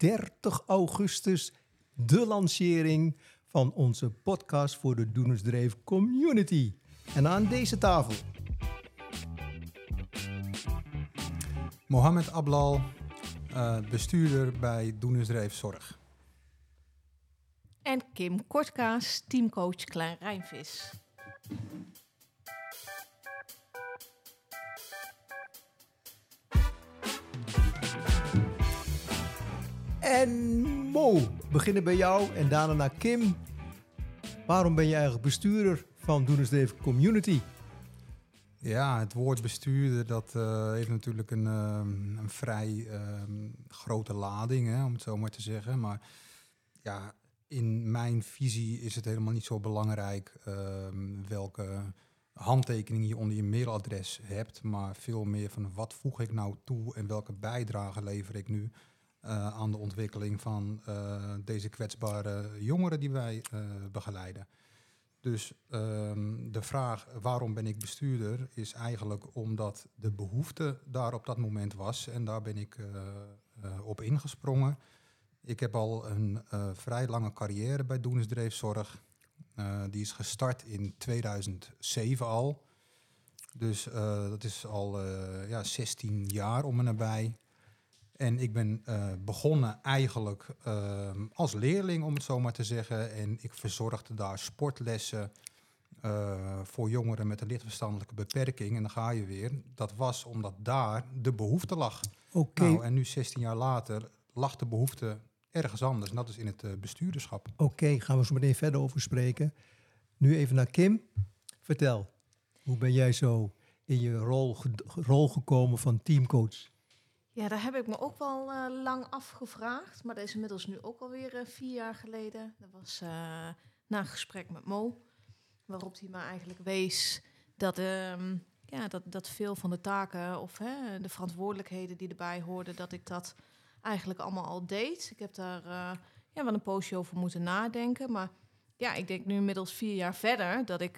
Oké, 30 augustus, de lancering van onze podcast voor de Doenersdreef Community. En aan deze tafel Mohamed Ablal, uh, bestuurder bij Doenersdreef Zorg. En Kim Kortkaas, teamcoach Klein Rijnvis. En Mo, beginnen bij jou en daarna naar Kim. Waarom ben je eigenlijk bestuurder van Doenersdreef Community? Ja, het woord bestuurder dat uh, heeft natuurlijk een, um, een vrij um, grote lading, hè, om het zo maar te zeggen. Maar ja, in mijn visie is het helemaal niet zo belangrijk um, welke handtekening je onder je mailadres hebt, maar veel meer van wat voeg ik nou toe en welke bijdrage lever ik nu uh, aan de ontwikkeling van uh, deze kwetsbare jongeren die wij uh, begeleiden. Dus um, de vraag waarom ben ik bestuurder is eigenlijk omdat de behoefte daar op dat moment was en daar ben ik op ingesprongen. Ik heb al een vrij lange carrière bij Doenesdreefzorg. die is gestart in 2007 al. Dus dat is al ja, 16 jaar om en nabij. En ik ben uh, begonnen eigenlijk uh, als leerling, om het zo maar te zeggen. En ik verzorgde daar sportlessen uh, voor jongeren met een lichtverstandelijke beperking. En dan ga je weer. Dat was omdat daar de behoefte lag. Oké. Okay. Nou, en nu, 16 jaar later, lag de behoefte ergens anders. En dat is in het bestuurderschap. Oké, okay, gaan we zo meteen verder over spreken. Nu even naar Kim. Vertel, hoe ben jij zo in je rol, rol gekomen van teamcoach? Ja, daar heb ik me ook wel uh, lang afgevraagd. Maar dat is inmiddels nu ook alweer uh, vier jaar geleden. Dat was uh, na een gesprek met Mo. Waarop hij me eigenlijk wees dat, um, ja, dat, dat veel van de taken of hè, de verantwoordelijkheden die erbij hoorden, dat ik dat eigenlijk allemaal al deed. Ik heb daar ja, wel een poosje over moeten nadenken. Maar ja, ik denk nu inmiddels vier jaar verder dat ik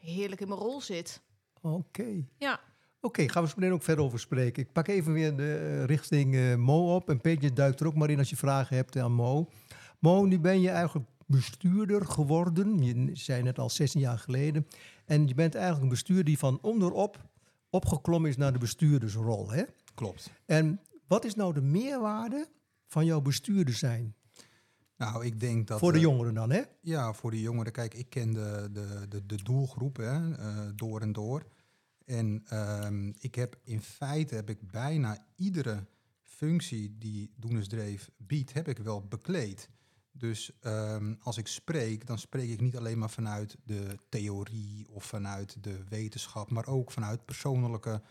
heerlijk in mijn rol zit. Oké. Okay. Ja. Oké, okay, gaan we zo meteen ook verder over spreken. Ik pak even weer de uh, richting uh, Mo op. En Peetje duikt er ook maar in als je vragen hebt aan Mo. Mo, nu ben je eigenlijk bestuurder geworden. Je zei net al 16 jaar geleden. En je bent eigenlijk een bestuurder die van onderop opgeklommen is naar de bestuurdersrol. Hè? Klopt. En wat is nou de meerwaarde van jouw bestuurder zijn? Nou, ik denk dat... Voor de jongeren dan, hè? Ja, voor de jongeren. Kijk, ik ken de, de, de, de doelgroep hè, uh, door en door. En um, ik heb in feite heb ik bijna iedere functie die Doenersdreef biedt, heb ik wel bekleed. Dus um, als ik spreek, dan spreek ik niet alleen maar vanuit de theorie of vanuit de wetenschap, maar ook vanuit persoonlijke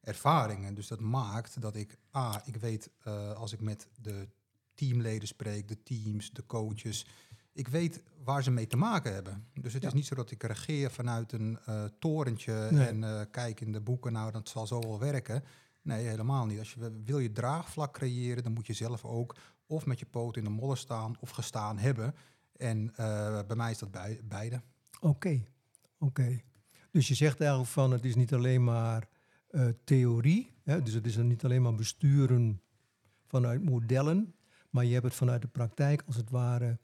ervaringen. Dus dat maakt dat ik, ah, ik weet uh, als ik met de teamleden spreek, de teams, de coaches, ik weet waar ze mee te maken hebben. Dus het ja. is niet zo dat ik regeer vanuit een uh, torentje nee. en uh, kijk in de boeken, nou dat zal zo wel werken. Nee, helemaal niet. Als je wil je draagvlak creëren, dan moet je zelf ook of met je poot in de modder staan of gestaan hebben. En uh, bij mij is dat bij, beide. Oké, okay. oké. Okay. Dus je zegt eigenlijk van het is niet alleen maar theorie, hè? dus het is niet alleen maar besturen vanuit modellen, maar je hebt het vanuit de praktijk als het ware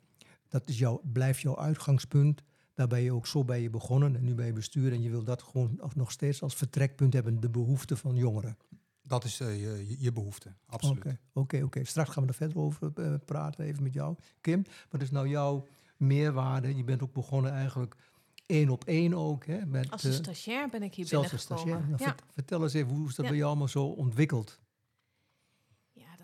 dat is jouw, blijft jouw uitgangspunt. Daar ben je ook zo bij je begonnen en nu ben je bestuur en je wil dat gewoon nog steeds als vertrekpunt hebben, de behoeften van jongeren. Dat is uh, je, je behoefte, absoluut. Oké, okay, oké. Okay. Straks gaan we er verder over uh, praten, even met jou. Kim, wat is nou jouw meerwaarde? Je bent ook begonnen eigenlijk één op één ook. Hè, met, als een stagiair ben ik hier zelfs binnengekomen. Stagiair. Nou, ja. Vertel eens even, hoe is dat ja. bij jou allemaal zo ontwikkeld?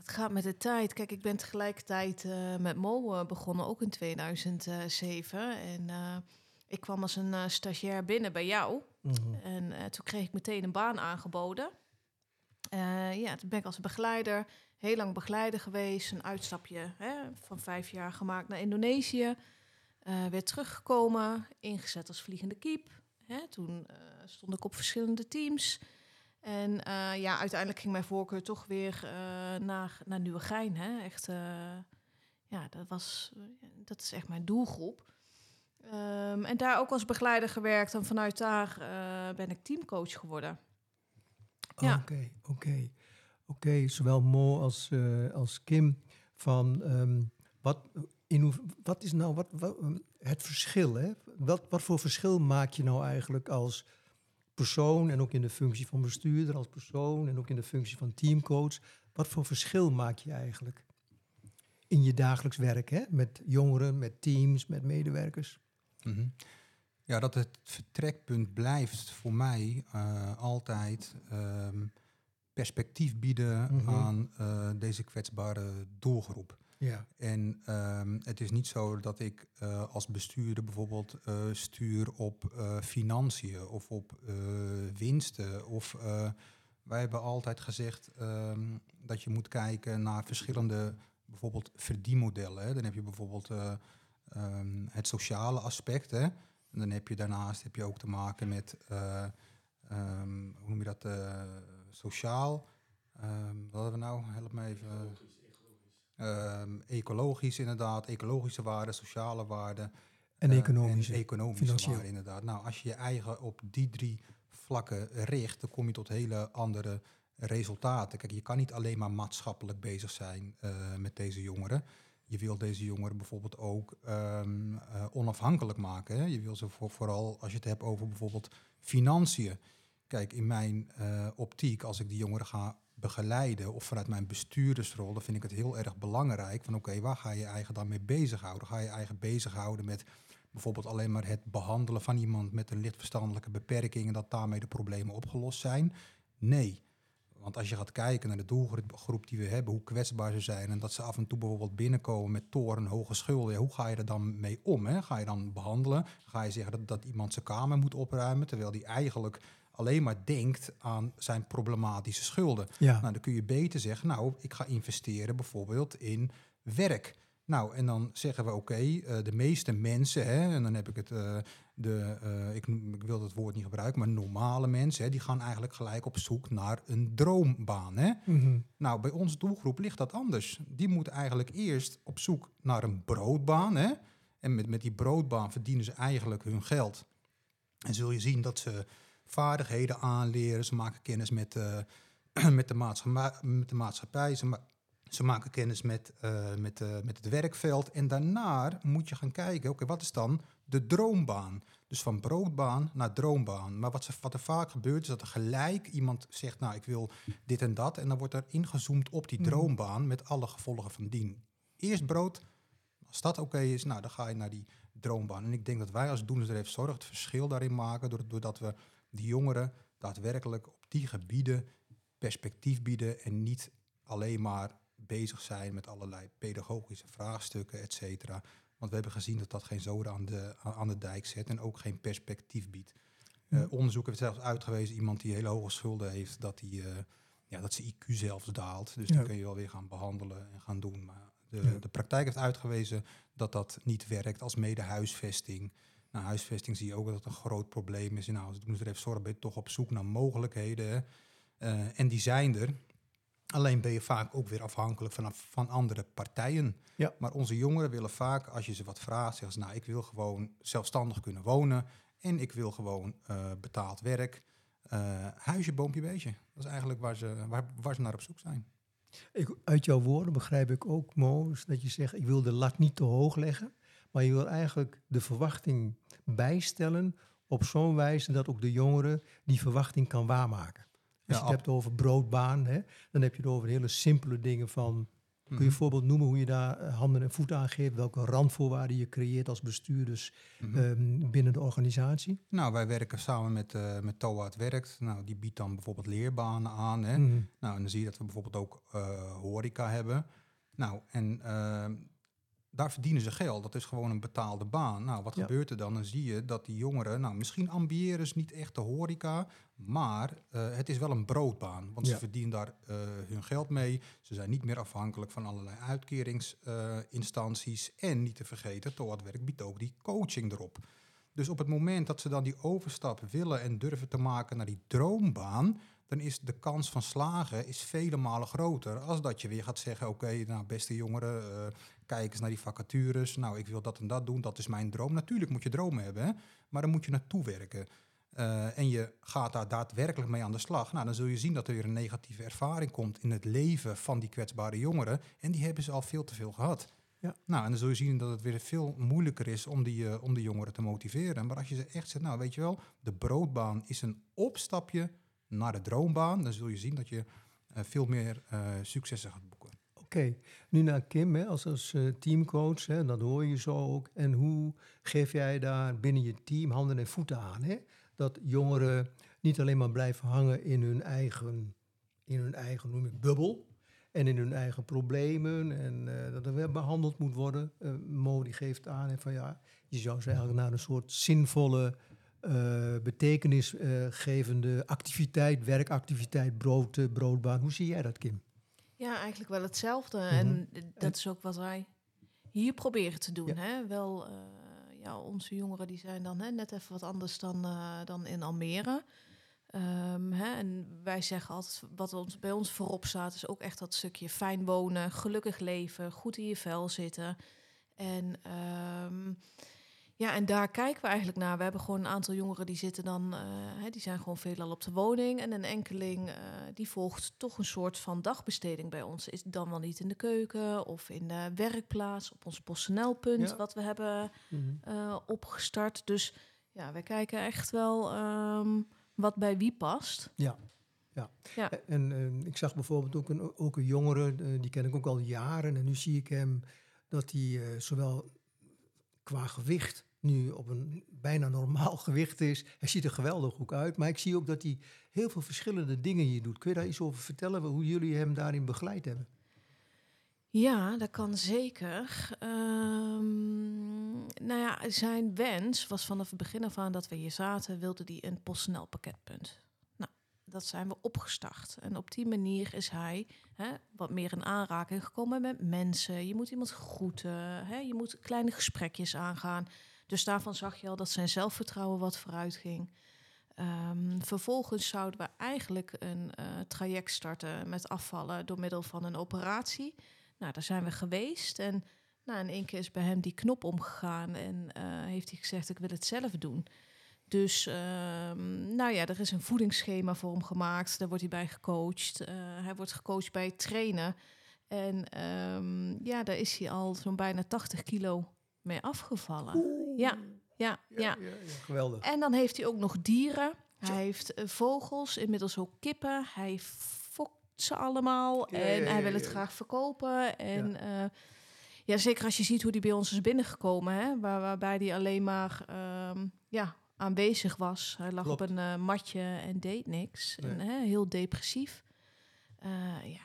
Het gaat met de tijd. Kijk, ik ben tegelijkertijd uh, met Mo uh, begonnen, ook in 2007. En uh, ik kwam als een stagiair binnen bij jou. Mm -hmm. En toen kreeg ik meteen een baan aangeboden. ja, toen ben ik als begeleider, heel lang begeleider geweest. Een uitstapje hè, van vijf jaar gemaakt naar Indonesië. weer teruggekomen, ingezet als vliegende kiep. Hè, toen stond ik op verschillende teams. En uh, ja, uiteindelijk ging mijn voorkeur toch weer uh, naar, naar Nieuwegein. Hè? Echt, uh, ja, dat, was, dat is echt mijn doelgroep. Um, en daar ook als begeleider gewerkt. En vanuit daar ben ik teamcoach geworden. Oké, oké. Oké, zowel Mo als, eh, als Kim. Van ehm, wat, in hoe, wat is nou wat, wat, ehm, het verschil? Hè? Wat, wat voor verschil maak je nou eigenlijk als persoon en ook in de functie van bestuurder als persoon en ook in de functie van teamcoach? Wat voor verschil maak je eigenlijk in je dagelijks werk hè? met jongeren, met teams, met medewerkers? Mhm. Ja, dat het vertrekpunt blijft voor mij eh, altijd ehm, perspectief bieden Mhm. aan eh, deze kwetsbare doelgroep. Ja. En ehm, het is niet zo dat ik eh, als bestuurder bijvoorbeeld eh, stuur op eh, financiën of op eh, winsten. Of eh, wij hebben altijd gezegd ehm, dat je moet kijken naar verschillende bijvoorbeeld verdienmodellen. Hè. Dan heb je bijvoorbeeld eh, ehm, het sociale aspect. Hè. En dan heb je daarnaast heb je ook te maken met eh, ehm, hoe noem je dat? sociaal. Ehm, wat hadden we nou? Help me even. Ehm, ecologisch inderdaad, ecologische waarden, sociale waarden. En eh, economische. en economische financieel. waarden inderdaad. Nou, als je je eigen op die drie vlakken richt, dan kom je tot hele andere resultaten. Kijk, je kan niet alleen maar maatschappelijk bezig zijn eh, met deze jongeren. Je wil deze jongeren bijvoorbeeld ook ehm, eh, onafhankelijk maken. Hè? Je wil ze voor, vooral, als je het hebt over bijvoorbeeld financiën. Kijk, in mijn optiek, als ik die jongeren ga begeleiden of vanuit mijn bestuurdersrol, dan vind ik het heel erg belangrijk van oké, waar ga je eigen dan mee bezighouden? Ga je eigen bezighouden met bijvoorbeeld alleen maar het behandelen van iemand met een licht verstandelijke beperking en dat daarmee de problemen opgelost zijn? Nee. Want als je gaat kijken naar de doelgroep die we hebben, hoe kwetsbaar ze zijn en dat ze af en toe bijvoorbeeld binnenkomen met torenhoge schulden, hoe ga je er dan mee om? Hè? Ga je dan behandelen? Ga je zeggen dat iemand zijn kamer moet opruimen, terwijl die eigenlijk alleen maar denkt aan zijn problematische schulden? Ja. Nou, dan kun je beter zeggen, nou, ik ga investeren bijvoorbeeld in werk. Nou, en dan zeggen we, oké, eh, de meeste mensen, hè, en dan heb ik het, eh, de, eh, ik, ik wil het woord niet gebruiken, maar normale mensen, hè, die gaan eigenlijk gelijk op zoek naar een droombaan. Hè? Mhm. Nou, bij onze doelgroep ligt dat anders. Die moeten eigenlijk eerst op zoek naar een broodbaan. Hè? En met, met die broodbaan verdienen ze eigenlijk hun geld. En zul je zien dat ze vaardigheden aanleren. Ze maken kennis met, eh, met, de, maatschappij, met de maatschappij. Ze, ma- ze maken kennis met, eh, met, eh, met het werkveld. En daarna moet je gaan kijken, oké, wat is dan de droombaan? Dus van broodbaan naar droombaan. Maar wat, ze, wat er vaak gebeurt, is dat er gelijk iemand zegt, nou, ik wil dit en dat. En dan wordt er ingezoomd op die Mhm. droombaan met alle gevolgen van dien. Eerst brood, als dat oké is, nou, dan ga je naar die droombaan. En ik denk dat wij als doelersdreef zorg het verschil daarin maken, doordat we die jongeren daadwerkelijk op die gebieden perspectief bieden en niet alleen maar bezig zijn met allerlei pedagogische vraagstukken, et cetera. Want we hebben gezien dat dat geen zoden aan de, aan de dijk zet en ook geen perspectief biedt. Eh, onderzoek heeft zelfs uitgewezen, iemand die hele hoge schulden heeft, dat, die, eh, ja, dat zijn IQ zelfs daalt. Dus Ja. die kun je wel weer gaan behandelen en gaan doen. Maar de, Ja. de praktijk heeft uitgewezen dat dat niet werkt als mede huisvesting. Nou, huisvesting zie je ook dat het een groot probleem is. Nou, als doelersdreef zorg ben je toch op zoek naar mogelijkheden. Eh, en die zijn er. Alleen ben je vaak ook weer afhankelijk van, van andere partijen. Ja. Maar onze jongeren willen vaak, als je ze wat vraagt, zeggen ze, nou, ik wil gewoon zelfstandig kunnen wonen. En ik wil gewoon eh, betaald werk. Eh, huisje, boompje, beestje. Dat is eigenlijk waar ze, waar, waar ze naar op zoek zijn. Ik, uit jouw woorden begrijp ik ook, Mo, is dat je zegt, ik wil de lat niet te hoog leggen, maar je wil eigenlijk de verwachting bijstellen op zo'n wijze dat ook de jongere die verwachting kan waarmaken. Als Ja, je het hebt over broodbaan, hè, dan heb je het over hele simpele dingen van, kun je een Mhm. voorbeeld noemen hoe je daar eh, handen en voeten aan geeft, welke randvoorwaarden je creëert als bestuurders Mhm. ehm, binnen de organisatie? Nou, wij werken samen met, eh met TOA het Werkt. Nou, die biedt dan bijvoorbeeld leerbanen aan. Hè? Mhm. Nou, en dan zie je dat we bijvoorbeeld ook eh, horeca hebben. Nou, en eh, daar verdienen ze geld. Dat is gewoon een betaalde baan. Nou, wat Ja. gebeurt er dan? Dan zie je dat die jongeren, nou, misschien ambiëren ze niet echt de horeca, maar eh, het is wel een broodbaan. Want Ja. ze verdienen daar eh, hun geld mee. Ze zijn niet meer afhankelijk van allerlei uitkeringsinstanties. en niet te vergeten, het werk biedt ook die coaching erop. Dus op het moment dat ze dan die overstap willen en durven te maken naar die droombaan, dan is de kans van slagen is vele malen groter. Als dat je weer gaat zeggen, oké, nou beste jongeren, eh, kijk eens naar die vacatures. Nou, ik wil dat en dat doen, dat is mijn droom. Natuurlijk moet je dromen hebben, hè? maar dan moet je naartoe werken. eh, en je gaat daar daadwerkelijk mee aan de slag, nou, dan zul je zien dat er weer een negatieve ervaring komt in het leven van die kwetsbare jongeren. En die hebben ze al veel te veel gehad. Ja. Nou, en dan zul je zien dat het weer veel moeilijker is om die, eh, om die jongeren te motiveren. Maar als je ze echt zegt, nou weet je wel, de broodbaan is een opstapje naar de droombaan, dan zul je zien dat je eh, veel meer eh, successen gaat boeken. Oké, nu naar Kim hè, als, als eh, teamcoach, hè, dat hoor je zo ook. En hoe geef jij daar binnen je team handen en voeten aan? Hè? Dat jongeren niet alleen maar blijven hangen in hun eigen, in hun eigen noem ik, bubbel en in hun eigen problemen en dat er weer behandeld moet worden. Die geeft aan hè, van ja, je zou ze eigenlijk naar een soort zinvolle, betekenisgevende activiteit, werkactiviteit, brood, eh, broodbaan. Hoe zie jij dat, Kim? Ja, eigenlijk wel hetzelfde. Mhm. En eh, dat is ook wat wij hier proberen te doen. Ja. Hè? Wel, eh, ja, onze jongeren die zijn dan hè, net even wat anders dan, eh, dan in Almere. Ehm, hè, en wij zeggen altijd, wat ons, bij ons voorop staat, is ook echt dat stukje fijn wonen, gelukkig leven, goed in je vel zitten. En ehm, ja, en daar kijken we eigenlijk naar. We hebben gewoon een aantal jongeren die zitten dan, eh, die zijn gewoon veelal op de woning. En een enkeling eh, die volgt toch een soort van dagbesteding bij ons. Is dan wel niet in de keuken of in de werkplaats, op ons Ja. wat we hebben eh, opgestart. Dus ja, wij kijken echt wel ehm, wat bij wie past. Ja. Ja. Ja. En ik zag bijvoorbeeld ook een, ook een jongere, die ken ik ook al jaren. En nu zie ik hem dat hij zowel qua gewicht nu op een bijna normaal gewicht is. Hij ziet er geweldig ook uit. Maar ik zie ook dat hij heel veel verschillende dingen hier doet. Kun je daar iets over vertellen, hoe jullie hem daarin begeleid hebben? Ja, dat kan zeker. Ehm, nou ja, zijn wens was vanaf het begin af aan dat we hier zaten, wilde hij een PostNL pakketpunt. Nou, dat zijn we opgestart. En op die manier is hij hè, wat meer in aanraking gekomen met mensen. Je moet iemand groeten, hè, je moet kleine gesprekjes aangaan. Dus daarvan zag je al dat zijn zelfvertrouwen wat vooruit ging. Ehm, vervolgens zouden we eigenlijk een eh, traject starten met afvallen door middel van een operatie. Nou, daar zijn we geweest en nou, in één keer is bij hem die knop omgegaan en eh, heeft hij gezegd: Ik wil het zelf doen. Dus ehm, nou ja, er is een voedingsschema voor hem gemaakt. Daar wordt hij bij gecoacht. Eh, hij wordt gecoacht bij het trainen. En ehm, ja, daar is hij al zo'n bijna 80 kilo mee afgevallen. Ja, ja, ja. Geweldig. En dan heeft hij ook nog dieren. Hij heeft eh, vogels, inmiddels ook kippen. Hij fokt ze allemaal Ja, en ja, hij ja, wil het ja. graag verkopen. En ja. ja, zeker als je ziet hoe die bij ons is binnengekomen, hè, waar, waarbij hij alleen maar ehm, ja, aanwezig was. Hij lag Klopt. op een eh, matje en deed niks. Nee. En, hè, heel depressief. Eh, ja,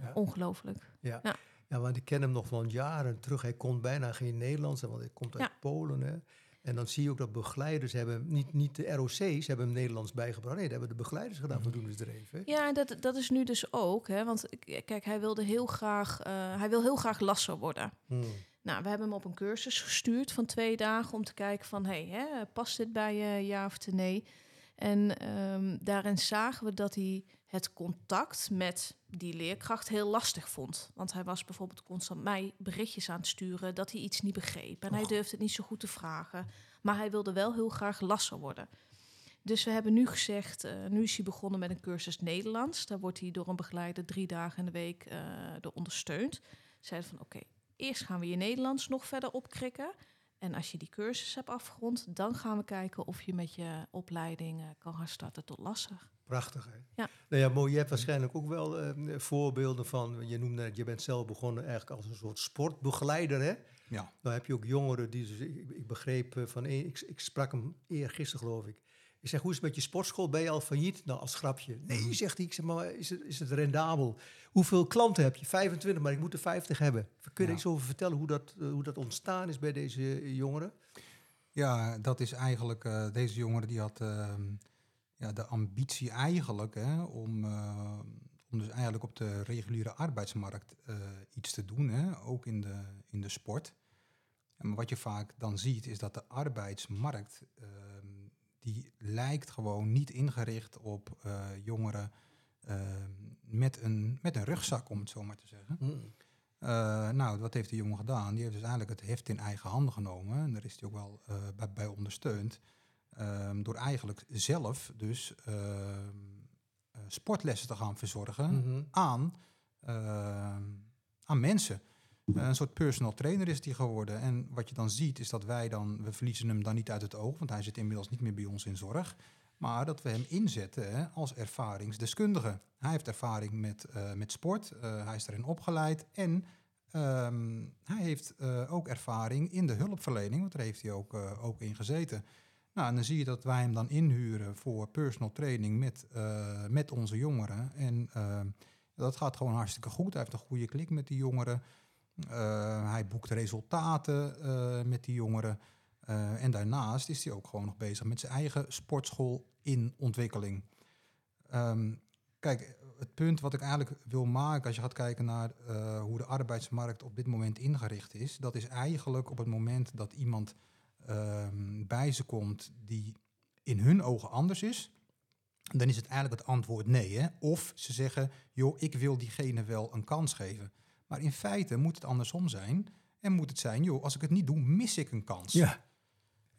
Ja. ongelooflijk. Ja. Ja. ja, want ik ken hem nog van jaren terug. Hij kon bijna geen Nederlands, want hij komt uit Ja. Polen. Hè. En dan zie je ook dat begeleiders hebben, niet, niet de ROC's hebben hem Nederlands bijgebracht. Nee, dat hebben de begeleiders gedaan voor Doen is Dreven. Ja, en dat, dat is nu dus ook. Hè, want kijk, hij wilde heel graag, eh, hij wil heel graag lasser worden. Hmm. Nou, we hebben hem op een cursus gestuurd van twee dagen om te kijken van, hey, hè, past dit bij je, ja of nee? En ehm, daarin zagen we dat hij het contact met die leerkracht heel lastig vond. Want hij was bijvoorbeeld constant mij berichtjes aan het sturen dat hij iets niet begreep. En hij durfde het niet zo goed te vragen. Maar hij wilde wel heel graag lasser worden. Dus we hebben nu gezegd, eh, nu is hij begonnen met een cursus Nederlands. Daar wordt hij door een begeleider drie dagen in de week eh door ondersteund. Zeiden van oké, eerst gaan we je Nederlands nog verder opkrikken. En als je die cursus hebt afgerond, dan gaan we kijken of je met je opleiding eh, kan gaan starten tot lasser. Prachtig, hè? Ja. Nou ja, mooi. Je hebt waarschijnlijk ook wel eh, voorbeelden van... Je noemde het, je bent zelf begonnen eigenlijk als een soort sportbegeleider, hè? Ja, Nou heb je ook jongeren die... Dus, ik, ik begreep eh, van... een- Ik, ik sprak hem eergisteren, geloof ik. Ik zeg, hoe is het met je sportschool? Ben je al failliet? Nou, als grapje. Nee, zegt hij. Ik zeg, maar is het, is het rendabel? Hoeveel klanten heb je? 25, maar ik moet er 50 hebben. Kun je Ja. iets over vertellen hoe dat, eh, hoe dat ontstaan is bij deze eh, jongeren? ja dat is eigenlijk, eh, deze jongere die had ehm, ja, de ambitie eigenlijk hè, om, om dus eigenlijk op de reguliere arbeidsmarkt iets te doen, hè, ook in de, in de sport. En maar wat je vaak dan ziet is dat de arbeidsmarkt, ehm, die lijkt gewoon niet ingericht op eh, jongeren ehm, met, een, met een rugzak, om het zo maar te zeggen. Eh, nou, wat heeft die jongen gedaan? Die heeft dus eigenlijk het heft in eigen handen genomen. En daar is hij ook wel eh, bij, bij ondersteund. Ehm, door eigenlijk zelf dus ehm, eh, sportlessen te gaan verzorgen Mhm. aan, ehm, aan mensen. Eh, een soort personal trainer is die geworden. En wat je dan ziet is dat wij dan, we verliezen hem dan niet uit het oog, want hij zit inmiddels niet meer bij ons in zorg. Maar dat we hem inzetten als ervaringsdeskundige. Hij heeft ervaring met, eh, met sport, eh, hij is daarin opgeleid en ehm, hij heeft ook ervaring in de hulpverlening, want daar heeft hij ook, ook in gezeten. Nou, en dan zie je dat wij hem dan inhuren voor personal training met, met onze jongeren. En ehm, dat gaat gewoon hartstikke goed. Hij heeft een goede klik met die jongeren. Eh, hij boekt resultaten eh, met die jongeren. Eh, en daarnaast is hij ook gewoon nog bezig met zijn eigen sportschool in ontwikkeling. Ehm, kijk, het punt wat ik eigenlijk wil maken als je gaat kijken naar hoe de arbeidsmarkt op dit moment ingericht is, dat is eigenlijk op het moment dat iemand ehm, bij ze komt die in hun ogen anders is, dan is het eigenlijk het antwoord nee. Hè? Of ze zeggen, joh, ik wil diegene wel een kans geven. Maar in feite moet het andersom zijn. En moet het zijn, joh, als ik het niet doe, mis ik een kans. Ja,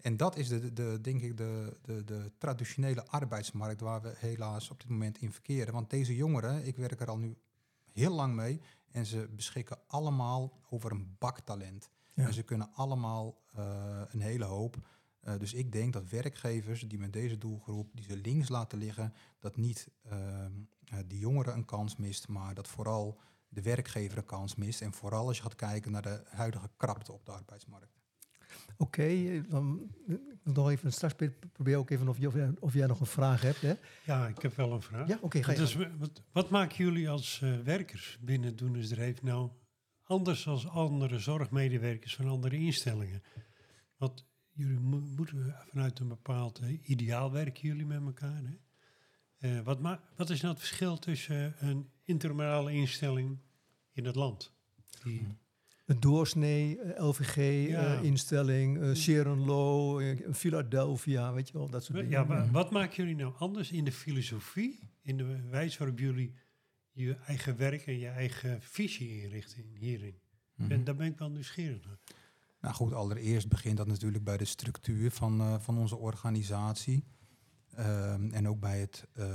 En dat is de, de, de, denk ik de, de, de traditionele arbeidsmarkt waar we helaas op dit moment in verkeren. Want deze jongeren, ik werk er al nu heel lang mee, en ze beschikken allemaal over een bak talent. Ja. En ze kunnen allemaal eh, een hele hoop. Eh, dus ik denk dat werkgevers die met deze doelgroep, die ze links laten liggen, dat niet ehm, eh, die jongeren een kans mist, maar dat vooral de werkgever een kans mist. En vooral als je gaat kijken naar de huidige krapte op de arbeidsmarkt. oké. eh, dan wil nog even straks pro- probeer ook even of, je, of, jij, of jij nog een vraag hebt. Hè? Ja, ik heb wel een vraag. Ja, oké, ga je Wat, wat, wat maken jullie als eh, werkers binnen Doenersdreef nou anders dan andere zorgmedewerkers van andere instellingen? Want jullie mo- moeten vanuit een bepaald eh, ideaal werken jullie met elkaar. Hè? Eh, wat, ma- wat is nou het verschil tussen een intermorale instelling in het land? Die, Een doorsnee, eh, Ja. LVG-instelling, uh, Sharon Low, eh, Philadelphia, weet je wel, dat soort dingen. ja, wa- wat maken jullie nou anders in de filosofie, in de wijze waarop jullie je eigen werk en je eigen visie inrichten hierin? En daar ben ik wel nieuwsgierig naar. Nou goed, allereerst begint dat natuurlijk bij de structuur van, eh, van onze organisatie. Ehm, en ook bij het eh,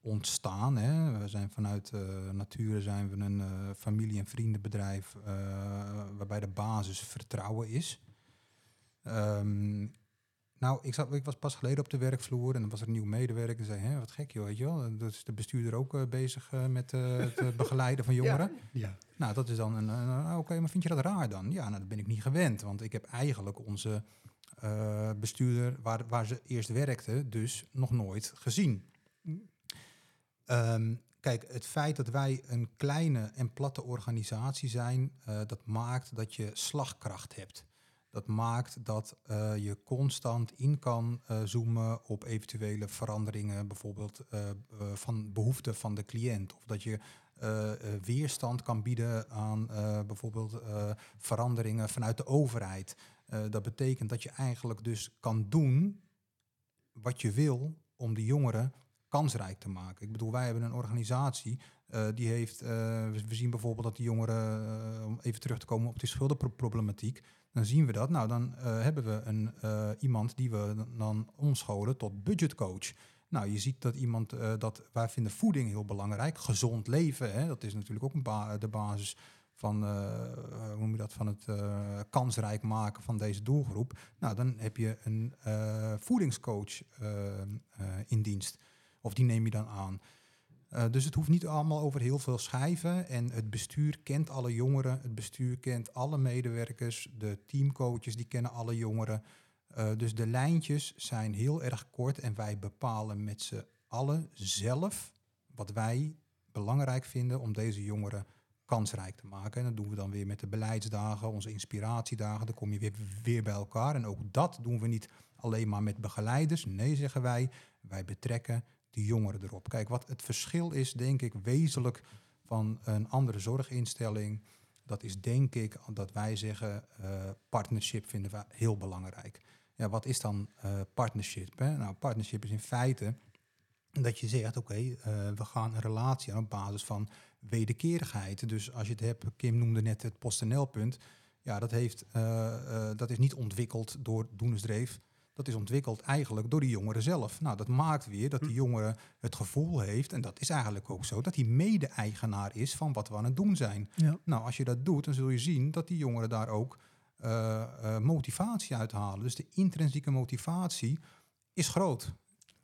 ontstaan. Hè. We zijn vanuit uh, Nature zijn we een uh, familie- en vriendenbedrijf uh, waarbij de basis vertrouwen is. Um, nou, ik, zat, ik was pas geleden op de werkvloer en dan was er een nieuw medewerker. En zei, hè, wat gek joh, weet je wel. Dat is de bestuurder ook uh, bezig uh, met uh, het begeleiden van jongeren. Ja. ja. Nou, dat is dan een, een oké, okay, maar vind je dat raar dan? Ja, nou, dat ben ik niet gewend. Want ik heb eigenlijk onze uh, bestuurder, waar, waar ze eerst werkte, dus nog nooit gezien. Um, kijk, het feit dat wij een kleine en platte organisatie zijn, uh, dat maakt dat je slagkracht hebt. Dat maakt dat uh, je constant in kan zoomen op eventuele veranderingen, bijvoorbeeld van behoeften van de cliënt. Of dat je weerstand kan bieden aan bijvoorbeeld veranderingen vanuit de overheid. Dat betekent dat je eigenlijk dus kan doen wat je wil om de jongeren kansrijk te maken. Ik bedoel, wij hebben een organisatie uh, die heeft, uh, we zien bijvoorbeeld dat de jongeren, om even terug te komen op die schuldenproblematiek, dan zien we dat. Nou, dan hebben we een, iemand die we dan omscholen tot budgetcoach. Nou, je ziet dat iemand, dat wij vinden voeding heel belangrijk, gezond leven, hè, dat is natuurlijk ook een de basis van, hoe noem je dat, van het kansrijk maken van deze doelgroep. Nou, dan heb je een voedingscoach in dienst. Of die neem je dan aan. Dus het hoeft niet allemaal over heel veel schijven. En het bestuur kent alle jongeren. Het bestuur kent alle medewerkers. De teamcoaches die kennen alle jongeren. Dus de lijntjes zijn heel erg kort. En wij bepalen met z'n allen zelf wat wij belangrijk vinden om deze jongeren kansrijk te maken. En dat doen we dan weer met de beleidsdagen, onze inspiratiedagen. Dan kom je weer, weer bij elkaar. En ook dat doen we niet alleen maar met begeleiders. Nee, zeggen wij, wij betrekken de jongeren erop. Kijk, wat het verschil is, denk ik, wezenlijk van een andere zorginstelling. Dat is denk ik dat wij zeggen, uh, partnership vinden we heel belangrijk. Ja, wat is dan uh, partnership? Hè? Nou, partnership is in feite dat je zegt, oké, uh, we gaan een relatie aan op basis van wederkerigheid. Dus als je het hebt, Kim noemde net het PostNL-punt. Ja, dat, heeft, uh, dat is niet ontwikkeld door Doenersdreef. dat is ontwikkeld eigenlijk door die jongeren zelf. Nou, dat maakt weer dat die Hm. jongere het gevoel heeft, en dat is eigenlijk ook zo, dat hij mede-eigenaar is van wat we aan het doen zijn. Ja. Nou, als je dat doet, dan zul je zien dat die jongeren daar ook eh, eh, motivatie uithalen. Dus de intrinsieke motivatie is groot.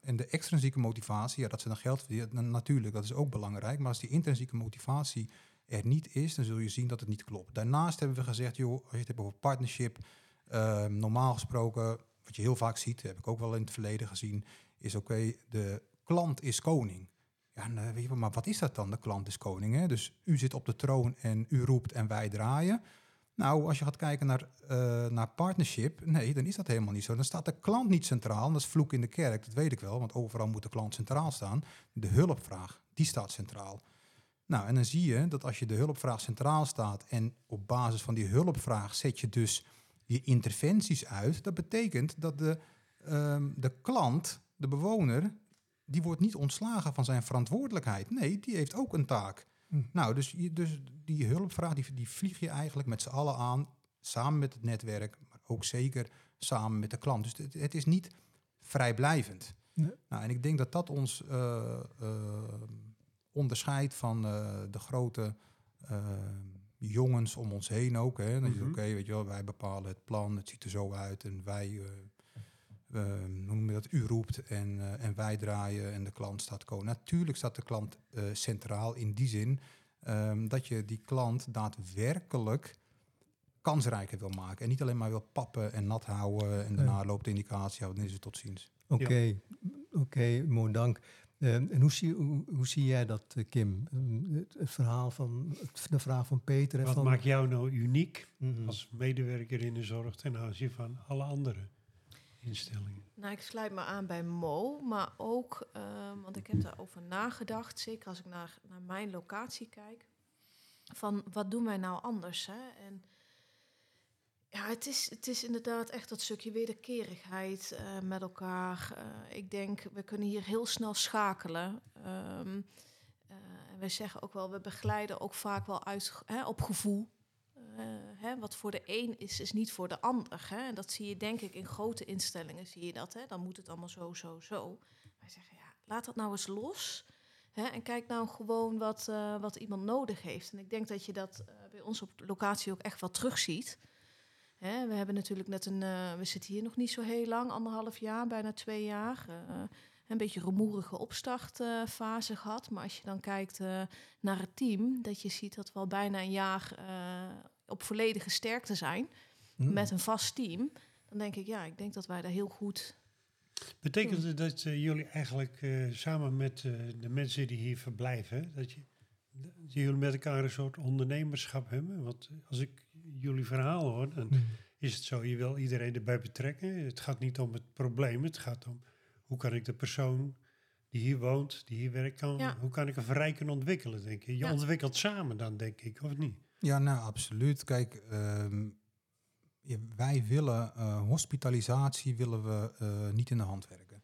En de extrinsieke motivatie, ja, dat ze dan geld verdienen, na- natuurlijk, dat is ook belangrijk. Maar als die intrinsieke motivatie er niet is, dan zul je zien dat het niet klopt. Daarnaast hebben we gezegd, joh, als je het hebt over partnership, eh, normaal gesproken, wat je heel vaak ziet, heb ik ook wel in het verleden gezien, is oké, de klant is koning. Ja, eh, weet je, maar wat is dat dan? De klant is koning. Hè? Dus u zit op de troon en u roept en wij draaien. Nou, als je gaat kijken naar, eh, naar partnership, nee, dan is dat helemaal niet zo. Dan staat de klant niet centraal. En dat is vloek in de kerk, dat weet ik wel, want overal moet de klant centraal staan. De hulpvraag, die staat centraal. Nou, en dan zie je dat als je de hulpvraag centraal staat en op basis van die hulpvraag zet je dus je interventies uit, dat betekent dat de, ehm, de klant, de bewoner, die wordt niet ontslagen van zijn verantwoordelijkheid. Nee, die heeft ook een taak. Hm. Nou, dus, dus die hulpvraag, die, die vlieg je eigenlijk met z'n allen aan, samen met het netwerk, maar ook zeker samen met de klant. Dus het, het is niet vrijblijvend. Nee. Nou, en ik denk dat dat ons eh, eh, onderscheidt van eh, de grote jongens om ons heen ook. Hè. Dat je, Mhm. Oké, weet je wel, wij bepalen het plan, het ziet er zo uit en wij, hoe noem je dat, u roept en, eh, en wij draaien en de klant staat koning. Natuurlijk staat de klant eh, centraal in die zin ehm, dat je die klant daadwerkelijk kansrijker wil maken. En niet alleen maar wil pappen en nat houden en daarna loopt de indicatie, ja, dan is het tot ziens. Oké, oké, mooi dank. Eh, en hoe zie, hoe, hoe zie jij dat, eh, Kim? Het, het verhaal van, het- de vraag van Peter en Wat van... maakt jou nou uniek Mhm. als medewerker in de zorg ten aanzien van alle andere instellingen? Nou, ik sluit me aan bij Mo, maar ook, ehm, want ik heb daarover nagedacht, zeker als ik naar, naar mijn locatie kijk, van wat doen wij nou anders? Hè? En ja, het is, het is inderdaad echt dat stukje wederkerigheid eh, met elkaar. Eh, ik denk, we kunnen hier heel snel schakelen. Ehm, eh, en wij zeggen ook wel, we begeleiden ook vaak wel uit, hè, op gevoel. Eh, hè, wat voor de een is, is niet voor de ander. Hè? En dat zie je denk ik in grote instellingen, zie je dat. Hè? Dan moet het allemaal zo, zo, zo. Wij zeggen, ja, laat dat nou eens los. Hè? En kijk nou gewoon wat, eh, wat iemand nodig heeft. En ik denk dat je dat eh, bij ons op locatie ook echt wel terugziet. Hè? We hebben natuurlijk net een... we zitten hier nog niet zo heel lang, anderhalf jaar, bijna twee jaar. een beetje rumoerige opstartfase gehad. Maar als je dan kijkt naar het team, dat je ziet dat we al bijna een jaar op volledige sterkte zijn Mhm. met een vast team, dan denk ik, ja, ik denk dat wij daar heel goed. Betekent het dat eh, jullie eigenlijk eh, samen met eh, de mensen die hier verblijven, dat, je, dat jullie met elkaar een soort ondernemerschap hebben? Want als ik jullie verhaal hoor, dan Mhm. is het zo, je wil iedereen erbij betrekken. Het gaat niet om het probleem, het gaat om hoe kan ik de persoon die hier woont, die hier werkt, kan, Ja. hoe kan ik hem verrijken en ontwikkelen, denk ik. Je Ja. ontwikkelt samen dan, denk ik, of niet? Ja, nou, absoluut. Kijk, ehm, wij willen eh, hospitalisatie willen we eh, niet in de hand werken.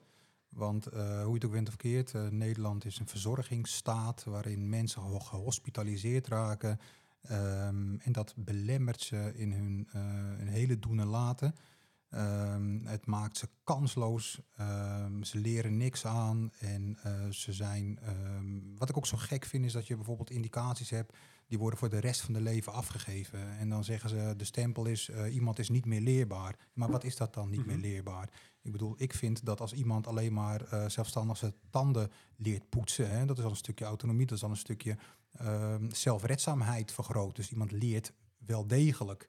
Want eh, hoe je het ook bent of keert, Nederland is een verzorgingsstaat waarin mensen ge- gehospitaliseerd raken. Ehm, en dat belemmert ze in hun, hun hele doen en laten. Ehm, het maakt ze kansloos. Ehm, ze leren niks aan. En eh, ze zijn. ehm, wat ik ook zo gek vind, is dat je bijvoorbeeld indicaties hebt. Die worden voor de rest van de leven afgegeven. En dan zeggen ze: de stempel is: eh, iemand is niet meer leerbaar. Maar wat is dat dan niet meer Mhm. leerbaar? Ik bedoel, ik vind dat als iemand alleen maar eh, zelfstandig zijn tanden leert poetsen, hè, dat is al een stukje autonomie, dat is al een stukje zelfredzaamheid vergroot. Dus iemand leert wel degelijk.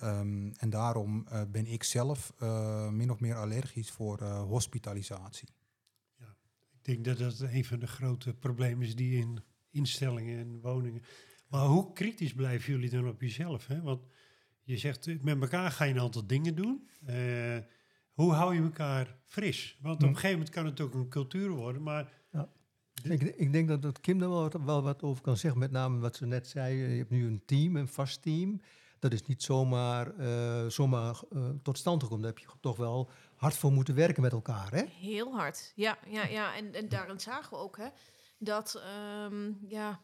Ehm, en daarom eh, ben ik zelf eh, min of meer allergisch voor eh, hospitalisatie. Ik denk dat dat een van de grote problemen is die in instellingen en woningen. Maar hoe kritisch blijven jullie dan op jezelf? Hè? Want je zegt, met elkaar ga je een aantal dingen doen. Eh, hoe hou je elkaar fris? Want op Hm. een gegeven moment kan het ook een cultuur worden, maar Ik, ik denk dat, dat Kim daar wel, wat- wel wat over kan zeggen. Met name wat ze net zei. Je hebt nu een team, een vast team. Dat is niet zomaar, eh, zomaar eh, tot stand gekomen. Daar heb je toch wel hard voor moeten werken met elkaar. Hè? Heel hard. Ja, ja, ja. En, en daarin zagen we ook hè, dat, ehm, ja,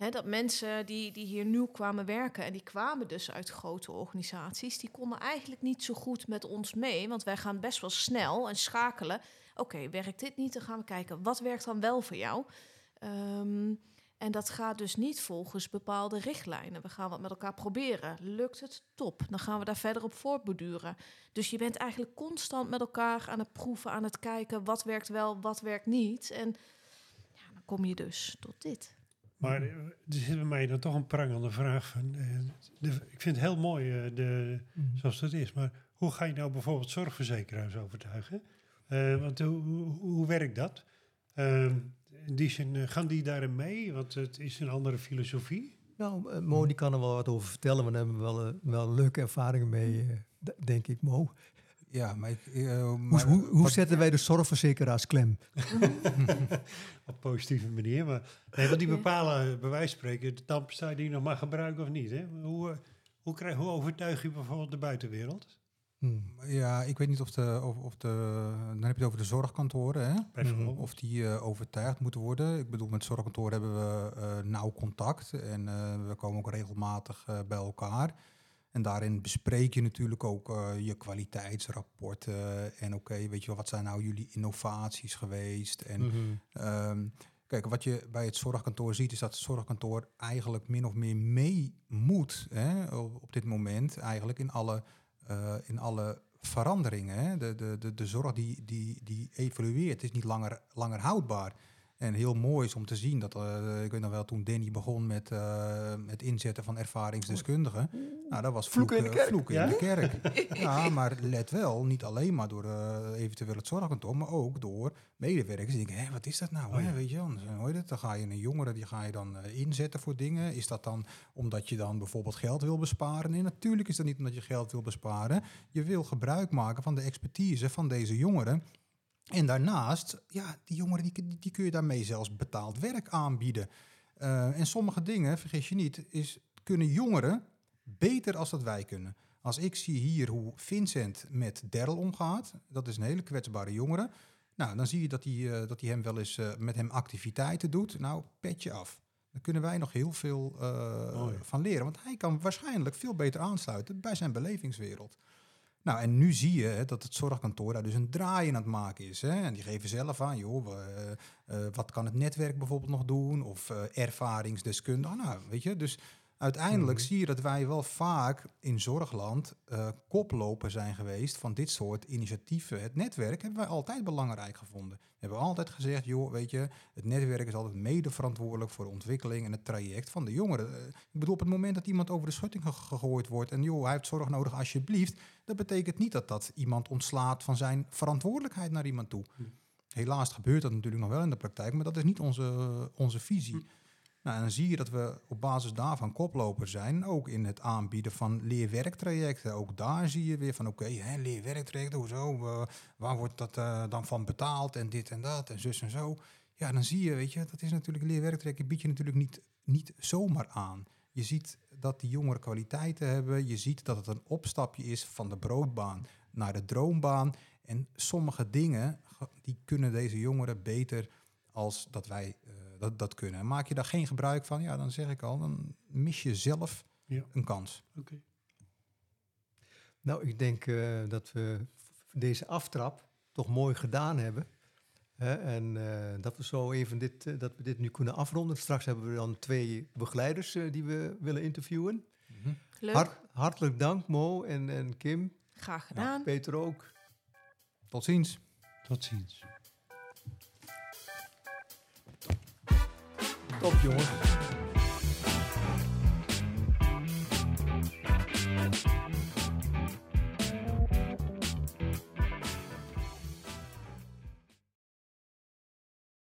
Hè, dat mensen die, die hier nieuw kwamen werken en die kwamen dus uit grote organisaties, die konden eigenlijk niet zo goed met ons mee, want wij gaan best wel snel en schakelen. Oké, werkt dit niet? Dan gaan we kijken wat werkt dan wel voor jou. Ehm, en dat gaat dus niet volgens bepaalde richtlijnen. We gaan wat met elkaar proberen. Lukt het? Top. Dan gaan we daar verder op voortborduren. Dus je bent eigenlijk constant met elkaar aan het proeven, aan het kijken wat werkt wel, wat werkt niet. En ja, dan kom je dus tot dit. Maar eh, er zit bij mij dan toch een prangende vraag van. eh, de, ik vind het heel mooi eh, de, Mhm. zoals het is, maar hoe ga je nou bijvoorbeeld zorgverzekeraars overtuigen? Eh, want hoe, hoe, hoe werkt dat? Ehm, die zin, eh, gaan die daarin mee? Want het is een andere filosofie. Nou, eh, Mo die kan er wel wat over vertellen, maar daar hebben we wel, eh, wel leuke ervaringen mee, eh, denk ik, Mo. Ja, maar, ik, Hoe, maar hoe, hoe wat- zetten wij de zorgverzekeraars klem? Op positieve manier. Maar nee, want die bepalen, bij wijze van spreken, de tandpasta die je nog mag gebruiken of niet. Hè? Hoe, hoe, krijg, hoe overtuig je bijvoorbeeld de buitenwereld? Hmm. Ja, ik weet niet of de, of, of de. Dan heb je het over de zorgkantoren, hè? Of die eh, overtuigd moeten worden. Ik bedoel, met zorgkantoor hebben we eh, nauw contact. En eh, we komen ook regelmatig bij elkaar. En daarin bespreek je natuurlijk ook je kwaliteitsrapporten. En oké, weet je wel, wat zijn nou jullie innovaties geweest? En Mhm. Ehm, kijk, wat je bij het zorgkantoor ziet, is dat het zorgkantoor eigenlijk min of meer mee moet hè, op dit moment, eigenlijk in alle, eh, in alle veranderingen. Hè. De, de, de, de zorg die, die, die evolueert, is niet langer, langer houdbaar. En heel mooi is om te zien dat, eh, ik weet nog wel, toen Danny begon met eh, het inzetten van ervaringsdeskundigen. Nou, dat was Vloeken in de eh, kerk. vloeken in Ja? de kerk. ja, maar let wel, niet alleen maar door eh, eventueel het zorgkantoor, maar ook door medewerkers die denken, hé, wat is dat nou? Oh hè? ja. Weet je, dan, hoor je dat, dan ga je een jongere, die ga je dan eh, inzetten voor dingen. Is dat dan omdat je dan bijvoorbeeld geld wil besparen? Nee, natuurlijk is dat niet omdat je geld wil besparen. Je wil gebruik maken van de expertise van deze jongeren. En daarnaast, ja, die jongeren die, die, kun je daarmee zelfs betaald werk aanbieden. Eh, en sommige dingen, vergis je niet, is, kunnen jongeren beter als dat wij kunnen. Als ik zie hier hoe Vincent met Daryl omgaat, dat is een hele kwetsbare jongere. Nou, dan zie je dat hij, eh, dat hij hem wel eens eh, met hem activiteiten doet. Nou, petje af. Daar kunnen wij nog heel veel van leren. Want hij kan waarschijnlijk veel beter aansluiten bij zijn belevingswereld. Nou, en nu zie je hè, dat het zorgkantoor daar dus een draai in aan het maken is. Hè? En die geven zelf aan, joh, eh, eh, wat kan het netwerk bijvoorbeeld nog doen? Of eh ervaringsdeskundige. Nou, weet je, dus uiteindelijk Mhm. zie je dat wij wel vaak in zorgland eh koploper zijn geweest van dit soort initiatieven. Het netwerk hebben wij altijd belangrijk gevonden. We hebben altijd gezegd, joh, weet je, het netwerk is altijd mede verantwoordelijk voor de ontwikkeling en het traject van de jongeren. Eh, ik bedoel, op het moment dat iemand over de schutting ge- gegooid wordt en joh, hij heeft zorg nodig, alsjeblieft, dat betekent niet dat dat iemand ontslaat van zijn verantwoordelijkheid naar iemand toe. Hm. Helaas gebeurt dat natuurlijk nog wel in de praktijk, maar dat is niet onze, onze visie. Hm. Nou, dan zie je dat we op basis daarvan koploper zijn, ook in het aanbieden van leerwerktrajecten. Ook daar zie je weer van, oké, leerwerktrajecten, hoezo, waar wordt dat eh, dan van betaald en dit en dat en zus en zo. Ja, dan zie je, weet je, dat is natuurlijk leerwerktrajecten bied je natuurlijk niet, niet zomaar aan. Je ziet dat die jongeren kwaliteiten hebben. Je ziet dat het een opstapje is van de broodbaan naar de droombaan. En sommige dingen, ge- die kunnen deze jongeren beter als dat wij dat, dat kunnen. En maak je daar geen gebruik van, ja, dan zeg ik al, dan mis je zelf Ja. een kans. Oké. Nou, ik denk eh, dat we deze aftrap toch mooi gedaan hebben. Hè? En eh, dat we zo even dit, eh, dat we dit nu kunnen afronden. Straks hebben we dan twee begeleiders eh, die we willen interviewen. Leuk, Hart- hartelijk dank Mo en, en Kim. graag gedaan. Peter ook. Tot ziens. Tot ziens. Top jongens.